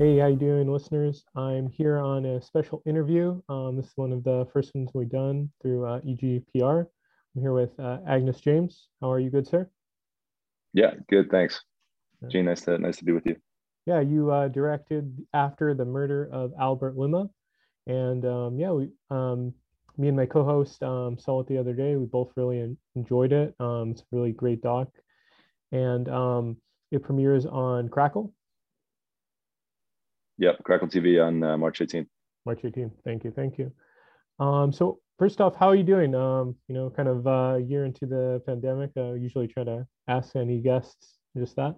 Hey, how you doing, listeners? I'm here on a special interview. Um, this is one of the first ones we've done through uh, EGPR. I'm here with uh, Aengus James. How are you, good sir? Yeah, good. Thanks, Gene. Nice to nice to be with you. Yeah, you uh, directed after the murder of Albert Lima, and um, yeah, we, um, me and my co-host um, saw it the other day. We both really enjoyed it. Um, it's a really great doc, and um, it premieres on Crackle. Yep, Crackle TV on uh, March 18th. March 18th. Thank you. Thank you. Um, so first off, how are you doing? Um, you know, kind of uh, a year into the pandemic. I uh, usually try to ask any guests just that.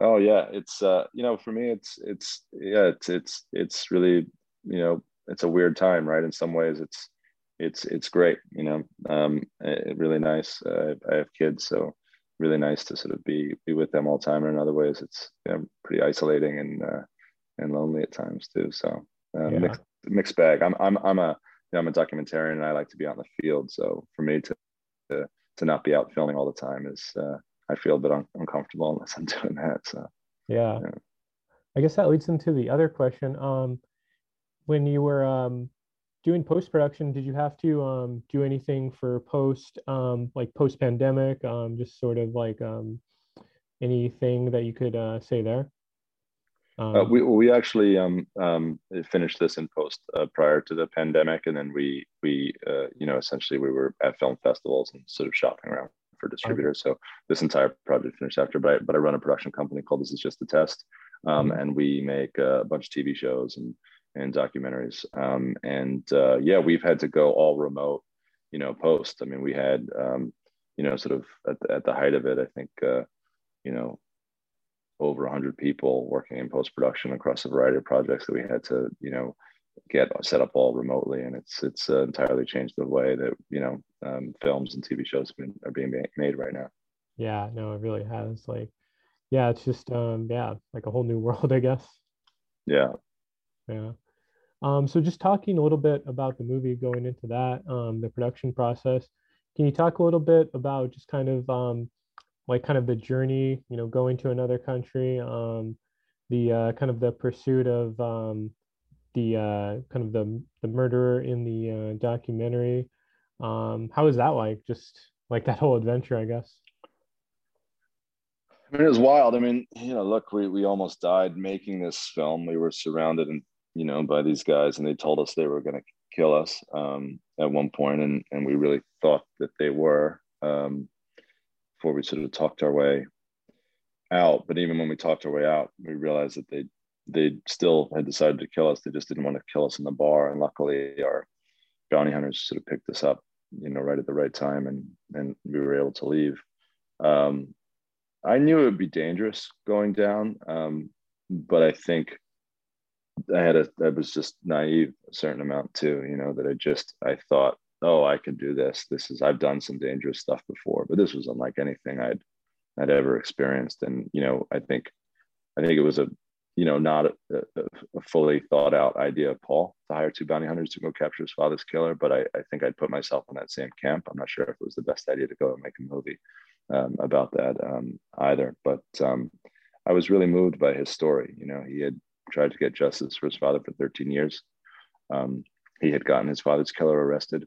Oh yeah, it's uh, you know, for me, it's it's yeah, it's it's it's really you know, it's a weird time, right? In some ways, it's it's it's great, you know, um, it, really nice. Uh, I have kids, so really nice to sort of be be with them all the time. And in other ways, it's you know, pretty isolating and uh, and lonely at times too. So uh, yeah. mixed mixed bag. I'm I'm I'm a you know, I'm a documentarian and I like to be out in the field. So for me to to, to not be out filming all the time is uh, I feel a bit un- uncomfortable unless I'm doing that. So yeah. yeah. I guess that leads into the other question. Um, when you were um, doing post production, did you have to um, do anything for post, um, like post pandemic? Um, just sort of like um, anything that you could uh, say there? Um, uh, we we actually um, um, finished this in post uh, prior to the pandemic, and then we we uh, you know essentially we were at film festivals and sort of shopping around for distributors. Okay. So this entire project finished after, but I, but I run a production company called This Is Just a Test, um, mm-hmm. and we make a bunch of TV shows and and documentaries. Um, and uh, yeah, we've had to go all remote, you know, post. I mean, we had um, you know sort of at the, at the height of it, I think uh, you know over 100 people working in post production across a variety of projects that we had to you know get set up all remotely. And it's it's uh, entirely changed the way that you know um, films and tv shows been, are being made right now. Yeah no it really has. Like yeah it's just um yeah like a whole new world i guess. Yeah. Yeah. Um so just talking a little bit about the movie going into that um the production process can you talk a little bit about just kind of um like kind of the journey, you know, going to another country, um, the uh, kind of the pursuit of um, the uh, kind of the the murderer in the uh, documentary. Um, how was that like? Just like that whole adventure, I guess. I mean, it was wild. I mean, you know, look, we we almost died making this film. We were surrounded and you know by these guys, and they told us they were going to kill us um, at one point, and and we really thought that they were. Um, before we sort of talked our way out. But even when we talked our way out, we realized that they they still had decided to kill us. They just didn't want to kill us in the bar. And luckily, our bounty hunters sort of picked us up, you know, right at the right time, and and we were able to leave. Um, I knew it would be dangerous going down, um, but I think I had a I was just naive a certain amount too. You know that I just I thought oh, I could do this. This is I've done some dangerous stuff before, but this was unlike anything I'd I'd ever experienced. And you know, I think I think it was a you know not a, a, a fully thought out idea of Paul to hire two bounty hunters to go capture his father's killer. But I, I think I'd put myself in that same camp. I'm not sure if it was the best idea to go and make a movie um, about that um, either. But um, I was really moved by his story. You know, he had tried to get justice for his father for 13 years. Um, he had gotten his father's killer arrested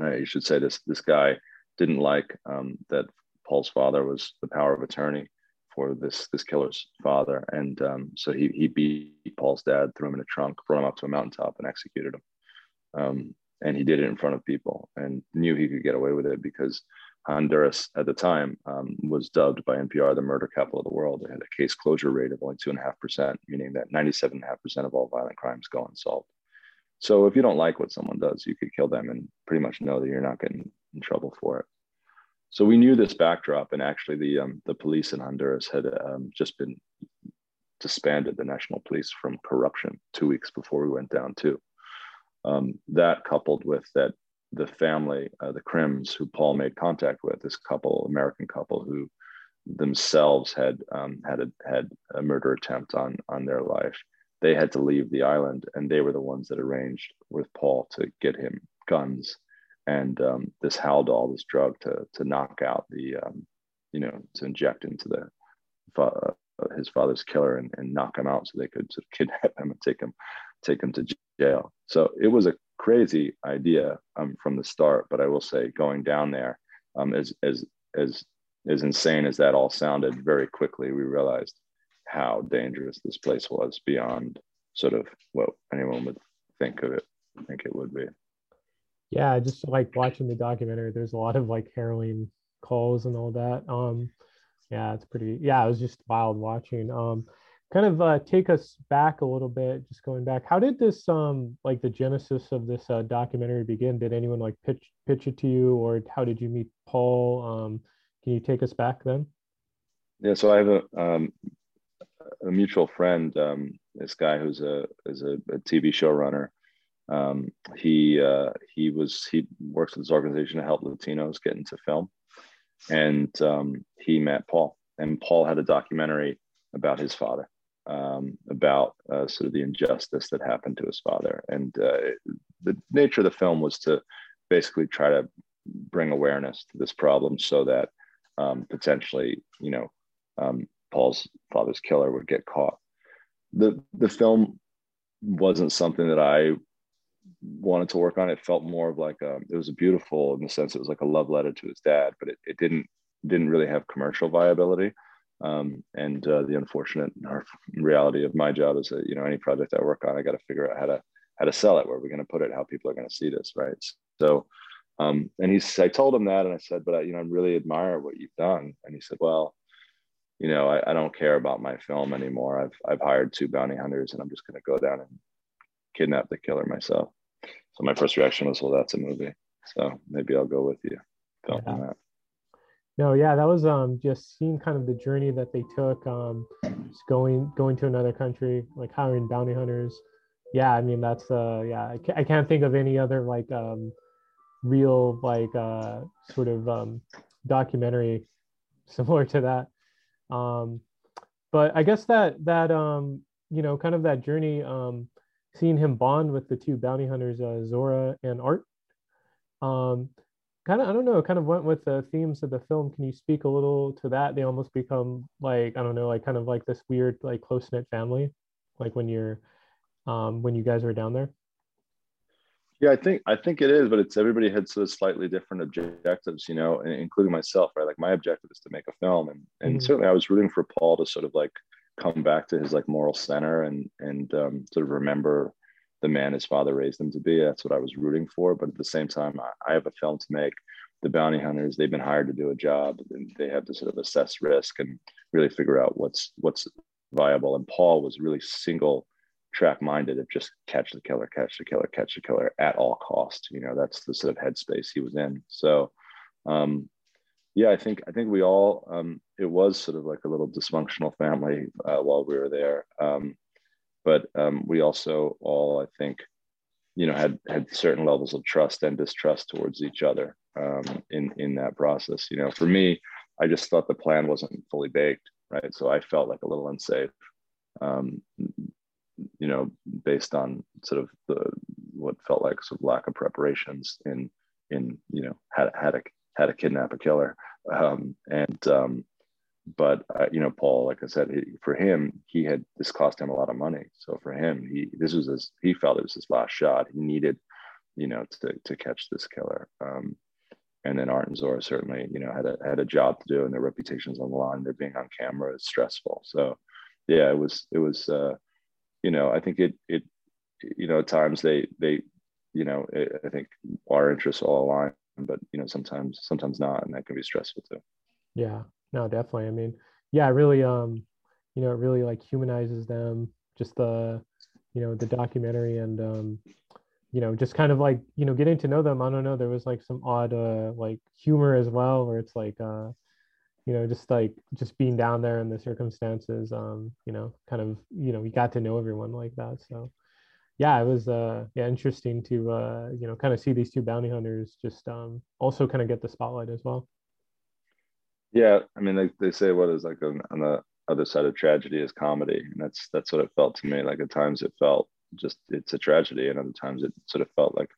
I should say this this guy didn't like um, that Paul's father was the power of attorney for this this killer's father, and um, so he he beat Paul's dad, threw him in a trunk, brought him up to a mountaintop, and executed him. Um, and he did it in front of people, and knew he could get away with it because Honduras at the time um, was dubbed by NPR the murder capital of the world. It had a case closure rate of only two and a half percent, meaning that ninety-seven and a half percent of all violent crimes go unsolved. So if you don't like what someone does, you could kill them and pretty much know that you're not getting in trouble for it. So we knew this backdrop, and actually the um, the police in Honduras had um, just been disbanded, the national police from corruption two weeks before we went down too. Um, that coupled with that the family, uh, the Crims, who Paul made contact with, this couple, American couple, who themselves had um, had a, had a murder attempt on on their life they had to leave the island and they were the ones that arranged with Paul to get him guns and um, this Haldol, this drug to to knock out the um, you know to inject into the uh, his father's killer and, and knock him out so they could sort of kidnap him and take him take him to jail. So it was a crazy idea um, from the start. But I will say, going down there, um, as as as as insane as that all sounded, very quickly we realized how dangerous this place was beyond sort of what anyone would think of it. I think it would be. Yeah, just like watching the documentary, there's a lot of like harrowing calls and all that. Um, yeah, it's pretty. Yeah, it was just wild watching. Um, kind of uh, take us back a little bit, just going back. How did this um like the genesis of this uh, documentary begin? Did anyone like pitch pitch it to you, or how did you meet Paul? Um, can you take us back then? Yeah, so I have a um, a mutual friend, um, this guy who's a is a, a TV showrunner. Um, he uh, he was he works with this organization to help Latinos get into film, and um, he met Paul. And Paul had a documentary about his father, um, about uh, sort of the injustice that happened to his father. And uh, the nature of the film was to basically try to bring awareness to this problem so that um, potentially, you know, um, Paul's father's killer would get caught. The the film wasn't something that I wanted to work on. It felt more of like a, it was a beautiful in the sense it was like a love letter to his dad, but it, it didn't didn't really have commercial viability. Um, and uh, the unfortunate reality of my job is that you know any project I work on, I got to figure out how to how to sell it, where we're going to put it, how people are going to see this, right? So, um, and he's I told him that, and I said, but I, you know, I really admire what you've done. And he said, well, you know, I, I don't care about my film anymore. I've I've hired two bounty hunters, and I'm just going to go down and kidnap the killer myself. So my first reaction was, well, that's a movie. So maybe I'll go with you. Yeah. that. No, yeah, that was um just seeing kind of the journey that they took, um, going going to another country, like hiring bounty hunters. Yeah, I mean that's uh yeah, I can't, I can't think of any other like um real like uh sort of um documentary similar to that. Um, but I guess that that um you know kind of that journey um seeing him bond with the two bounty hunters, uh, Zora and Art. Um, kind of, I don't know, kind of went with the themes of the film. Can you speak a little to that? They almost become like, I don't know, like kind of like this weird, like close knit family, like when you're, um, when you guys were down there. Yeah, I think I think it is, but it's everybody had sort of slightly different objectives, you know, including myself, right? Like my objective is to make a film, and and mm-hmm. certainly I was rooting for Paul to sort of like come back to his like moral center and and um, sort of remember the man his father raised him to be. That's what I was rooting for. But at the same time, I, I have a film to make. The bounty hunters they've been hired to do a job, and they have to sort of assess risk and really figure out what's what's viable. And Paul was really single track minded of just catch the killer, catch the killer, catch the killer at all cost. You know, that's the sort of headspace he was in. So um, yeah, I think I think we all um, it was sort of like a little dysfunctional family uh, while we were there, um, but um, we also all I think you know had had certain levels of trust and distrust towards each other um, in in that process. You know, for me, I just thought the plan wasn't fully baked, right? So I felt like a little unsafe. Um, you know, based on sort of the what felt like sort of lack of preparations in in you know how how to how to kidnap a killer. Um, and um, but uh, you know, Paul, like I said, he, for him, he had this cost him a lot of money. So for him, he this was his he felt it was his last shot. He needed, you know, to to catch this killer. Um, and then Art and Zora certainly, you know, had a had a job to do, and their reputations on the line. They're being on camera is stressful. So, yeah, it was it was, uh, you know, I think it it, you know, at times they they, you know, it, I think our interests all align but you know sometimes sometimes not and that can be stressful too. Yeah. No definitely. I mean yeah really um you know it really like humanizes them just the you know the documentary and um you know just kind of like you know getting to know them. I don't know there was like some odd uh like humor as well where it's like uh you know just like just being down there in the circumstances um you know kind of you know we got to know everyone like that so yeah, it was uh yeah interesting to uh you know kind of see these two bounty hunters just um also kind of get the spotlight as well. Yeah, I mean they, they say what is like on, on the other side of tragedy is comedy, and that's that's what it felt to me. Like at times it felt just it's a tragedy, and other times it sort of felt like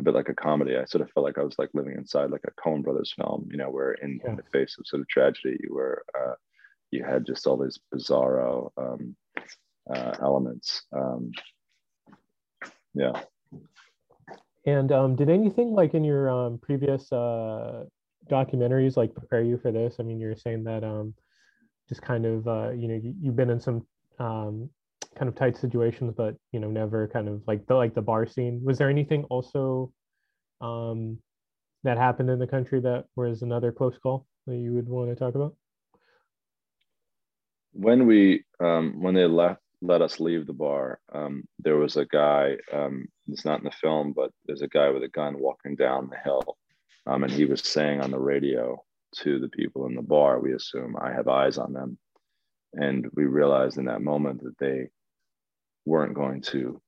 a bit like a comedy. I sort of felt like I was like living inside like a Coen Brothers film, you know, where in, yeah. in the face of sort of tragedy, you were uh, you had just all these bizarro um, uh, elements. Um, yeah. And um, did anything like in your um, previous uh, documentaries like prepare you for this? I mean, you're saying that um, just kind of uh, you know you, have been in some um, kind of tight situations, but you know never kind of like the like the bar scene. Was there anything also um, that happened in the country that was another close call that you would want to talk about? When we um, when they left let us leave the bar, um, there was a guy. Um, it's not in the film, but there's a guy with a gun walking down the hill, um, and he was saying on the radio to the people in the bar, "We assume I have eyes on them," and we realized in that moment that they weren't going to,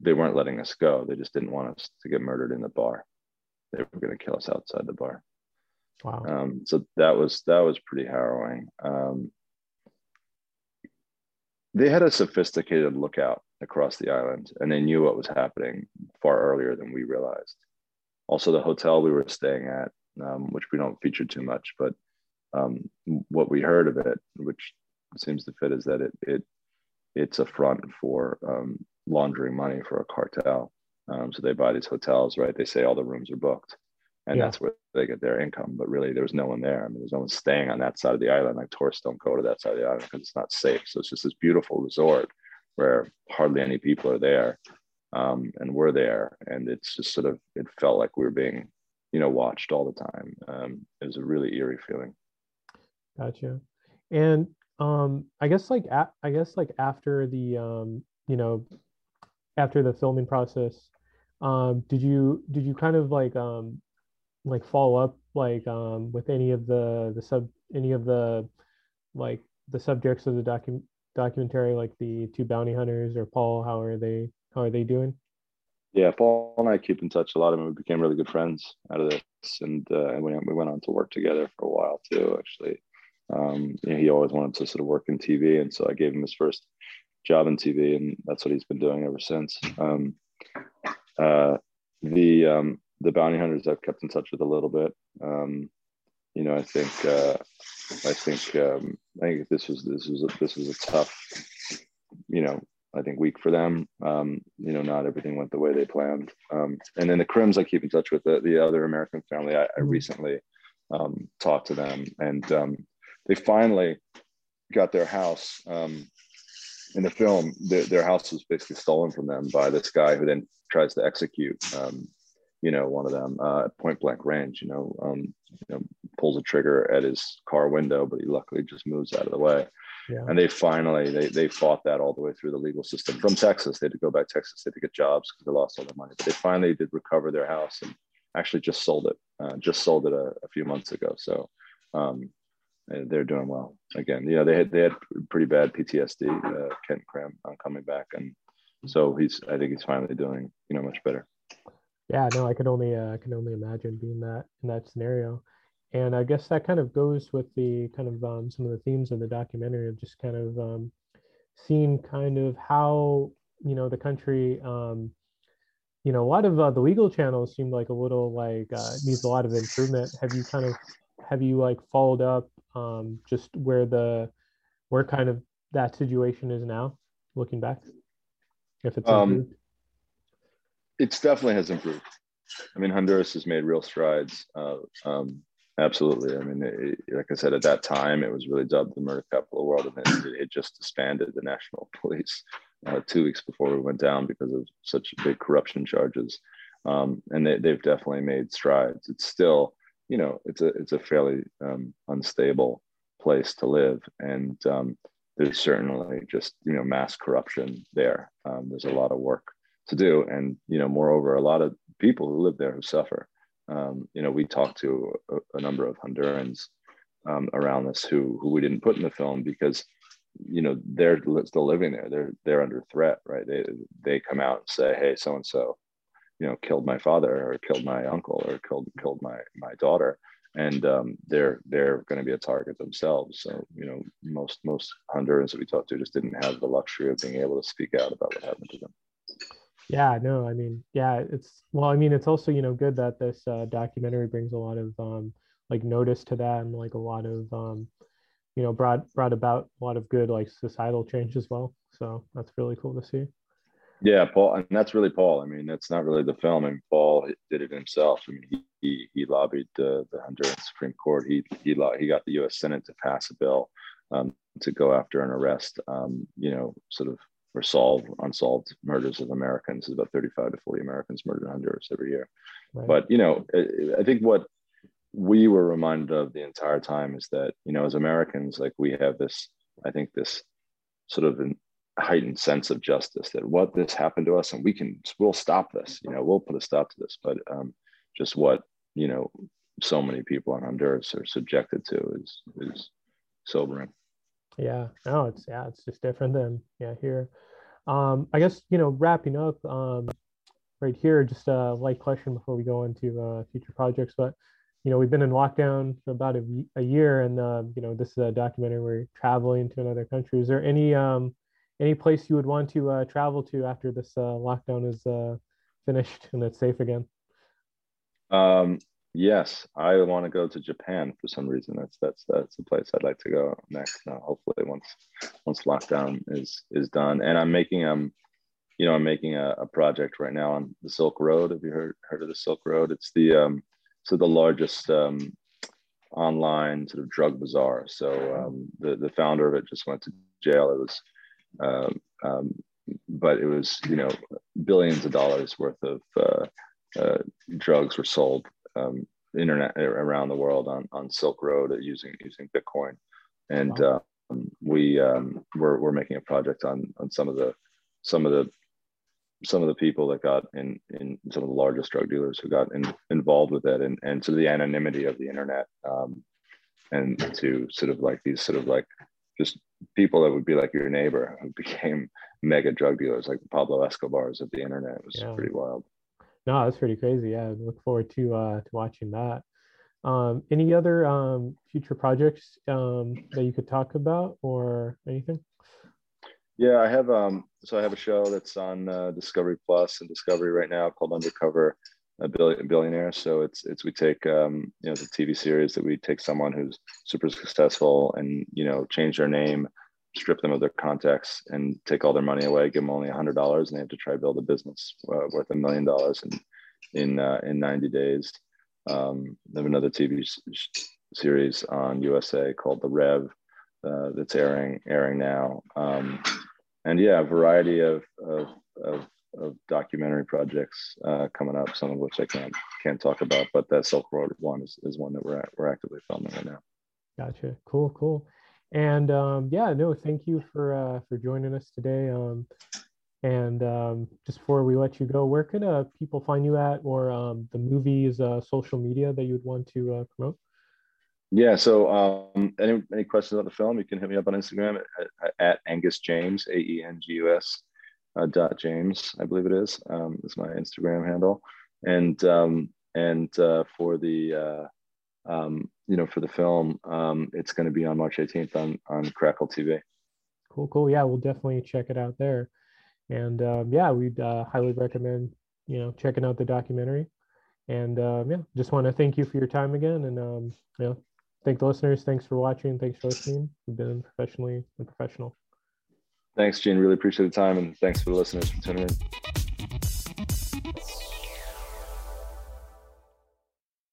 they weren't letting us go. They just didn't want us to get murdered in the bar. They were going to kill us outside the bar. Wow. Um, so that was that was pretty harrowing. Um, they had a sophisticated lookout across the island and they knew what was happening far earlier than we realized. Also, the hotel we were staying at, um, which we don't feature too much, but um, what we heard of it, which seems to fit, is that it, it it's a front for um, laundering money for a cartel. Um, so they buy these hotels, right? They say all the rooms are booked, and yeah. that's where they get their income. But really, there was no one there. I mean, there's no one staying on that side of the island. Like tourists don't go to that side of the island because it's not safe. So it's just this beautiful resort where hardly any people are there, um, and we're there, and it's just sort of it felt like we were being, you know, watched all the time. Um, it was a really eerie feeling. Gotcha. And um, I guess like a- I guess like after the um, you know, after the filming process, um, did you did you kind of like um like follow up like um with any of the the sub any of the like the subjects of the docu- documentary like the two bounty hunters or paul? How are they how are they doing? Yeah paul and i keep in touch a lot of them we became really good friends out of this and uh, we, we went on to work together for a while too actually um, you know, he always wanted to sort of work in tv and so i gave him his first job in tv and that's what he's been doing ever since um, uh, the um, the bounty hunters I've kept in touch with a little bit. Um, you know, I think uh, I think um, I think this was this was a, this was a tough, you know, I think week for them. Um, you know, not everything went the way they planned. Um, and then the Crims, I keep in touch with the, the other American family. I, I mm-hmm. recently um, talked to them, and um, they finally got their house. Um, in the film, their, their house was basically stolen from them by this guy who then tries to execute um, you know, one of them uh, point blank range, you know, um, you know, pulls a trigger at his car window, but he luckily just moves out of the way. Yeah. And they finally they they fought that all the way through the legal system from Texas. They had to go back to Texas. They had to get jobs because they lost all their money. But they finally did recover their house and actually just sold it. Uh, just sold it a, a, few months ago. So um, they're doing well again. You know, they had they had pretty bad PTSD. Uh, Kent Crim on coming back, and so he's I think he's finally doing you know much better yeah no i can only uh, i can only imagine being that in that scenario and i guess that kind of goes with the kind of um, some of the themes of the documentary of just kind of um, seeing kind of how you know the country um, you know a lot of uh, the legal channels seem like a little like uh, needs a lot of improvement have you kind of have you like followed up um, just where the where kind of that situation is now looking back if it's um, improved? it's definitely has improved. I mean, Honduras has made real strides. Uh, um, absolutely. I mean, it, like I said, at that time, it was really dubbed the murder capital of the world, and it, it just disbanded the national police uh, two weeks before we went down because of such big corruption charges. Um, and they, have definitely made strides. It's still, you know, it's a it's a fairly um, unstable place to live, and um, there's certainly just you know mass corruption there. Um, there's a lot of work to do. And, you know, moreover, a lot of people who live there who suffer. Um, you know, we talked to a, a number of Hondurans um, around this who, who we didn't put in the film because, you know, they're still living there. They're, they're under threat, right? They, they come out and say, Hey, so-and-so, you know, killed my father or killed my uncle or killed, killed my, my daughter. And um, they're, they're going to be a target themselves. So, you know, most, most Hondurans that we talked to just didn't have the luxury of being able to speak out about what happened to them. Yeah, no, I mean, yeah, it's well, I mean, it's also you know good that this uh, documentary brings a lot of um, like notice to that and like a lot of um, you know brought brought about a lot of good like societal change as well so that's really cool to see yeah paul and that's really paul i mean that's not really the film I and mean, paul did it himself i mean he he, he lobbied the, the honduran supreme court he he he got the u.s senate to pass a bill um, to go after and arrest um, you know sort of or solve unsolved murders of Americans. There's about 35 to 40 Americans murdered in Honduras every year. Right. But you know, I think what we were reminded of the entire time is that you know, as Americans, like we have this, I think this sort of an heightened sense of justice that what this happened to us? And we can we'll stop this you know we'll put a stop to this. But um, just what you know so many people in honduras are subjected to is is sobering. Yeah. No it's yeah it's just different than yeah here. Um i guess you know wrapping up um right here just a light question before we go into uh, future projects. But you know we've been in lockdown for about a, a year and uh, you know this is a documentary where you're traveling to another country. Is there any um any place you would want to uh, travel to after this uh, lockdown is uh, finished and it's safe again um Yes, I want to go to Japan for some reason. That's that's that's the place I'd like to go next. Uh, hopefully, once once lockdown is is done, and I'm making um, you know, I'm making a, a project right now on the Silk Road. Have you heard heard of the Silk Road? It's the um, so the largest um, online sort of drug bazaar. So um, the the founder of it just went to jail. It was, um, um, but it was you know billions of dollars worth of uh, uh, drugs were sold um, internet around the world on, on Silk Road using using Bitcoin, and wow. um, we um, we're, we're making a project on on some of the some of the some of the people that got in in some of the largest drug dealers who got in, involved with it and and to the anonymity of the internet um, and to sort of like these sort of like people that would be like your neighbor who became mega drug dealers like the Pablo Escobars of the internet it was yeah. pretty wild no, that's pretty crazy. Yeah, I look forward to uh, to watching that. Um, any other um, future projects um, that you could talk about or anything? Yeah, I have. Um, so I have a show that's on uh, Discovery Plus and Discovery right now called Undercover a Billionaire. So it's it's we take um, you know the TV series that we take someone who's super successful and you know change their name strip them of their contacts and take all their money away, give them only a hundred dollars, and they have to try to build a business uh, worth a million dollars in in uh, in 90 days. Um, have another TV series on USA called The Rev uh, that's airing airing now, um, and yeah, a variety of of, of, of documentary projects uh, coming up. Some of which I can't can't talk about, but that Silk Road one is, is one that we're we're actively filming right now. Gotcha. Cool. Cool. And um, yeah, no, thank you for uh, for joining us today. Um, and um, just before we let you go, where can uh, people find you at, or um, the movies, uh, social media that you'd want to uh, promote? Yeah. So, um, any any questions about the film, you can hit me up on Instagram at, at Aengus James, A E N G U S uh, dot James, I believe it is. Um, is my Instagram handle. And um, and uh, for the uh, um, you know, for the film, um, it's going to be on March 18th on on Crackle TV. Cool, cool. Yeah, we'll definitely check it out there. And um, yeah, we'd uh, highly recommend you know checking out the documentary. And um, yeah, just want to thank you for your time again, and um, you know, thank the listeners. Thanks for watching. Thanks for listening. You've been professionally and professional. Thanks, Gene. Really appreciate the time, and thanks for the listeners for tuning in.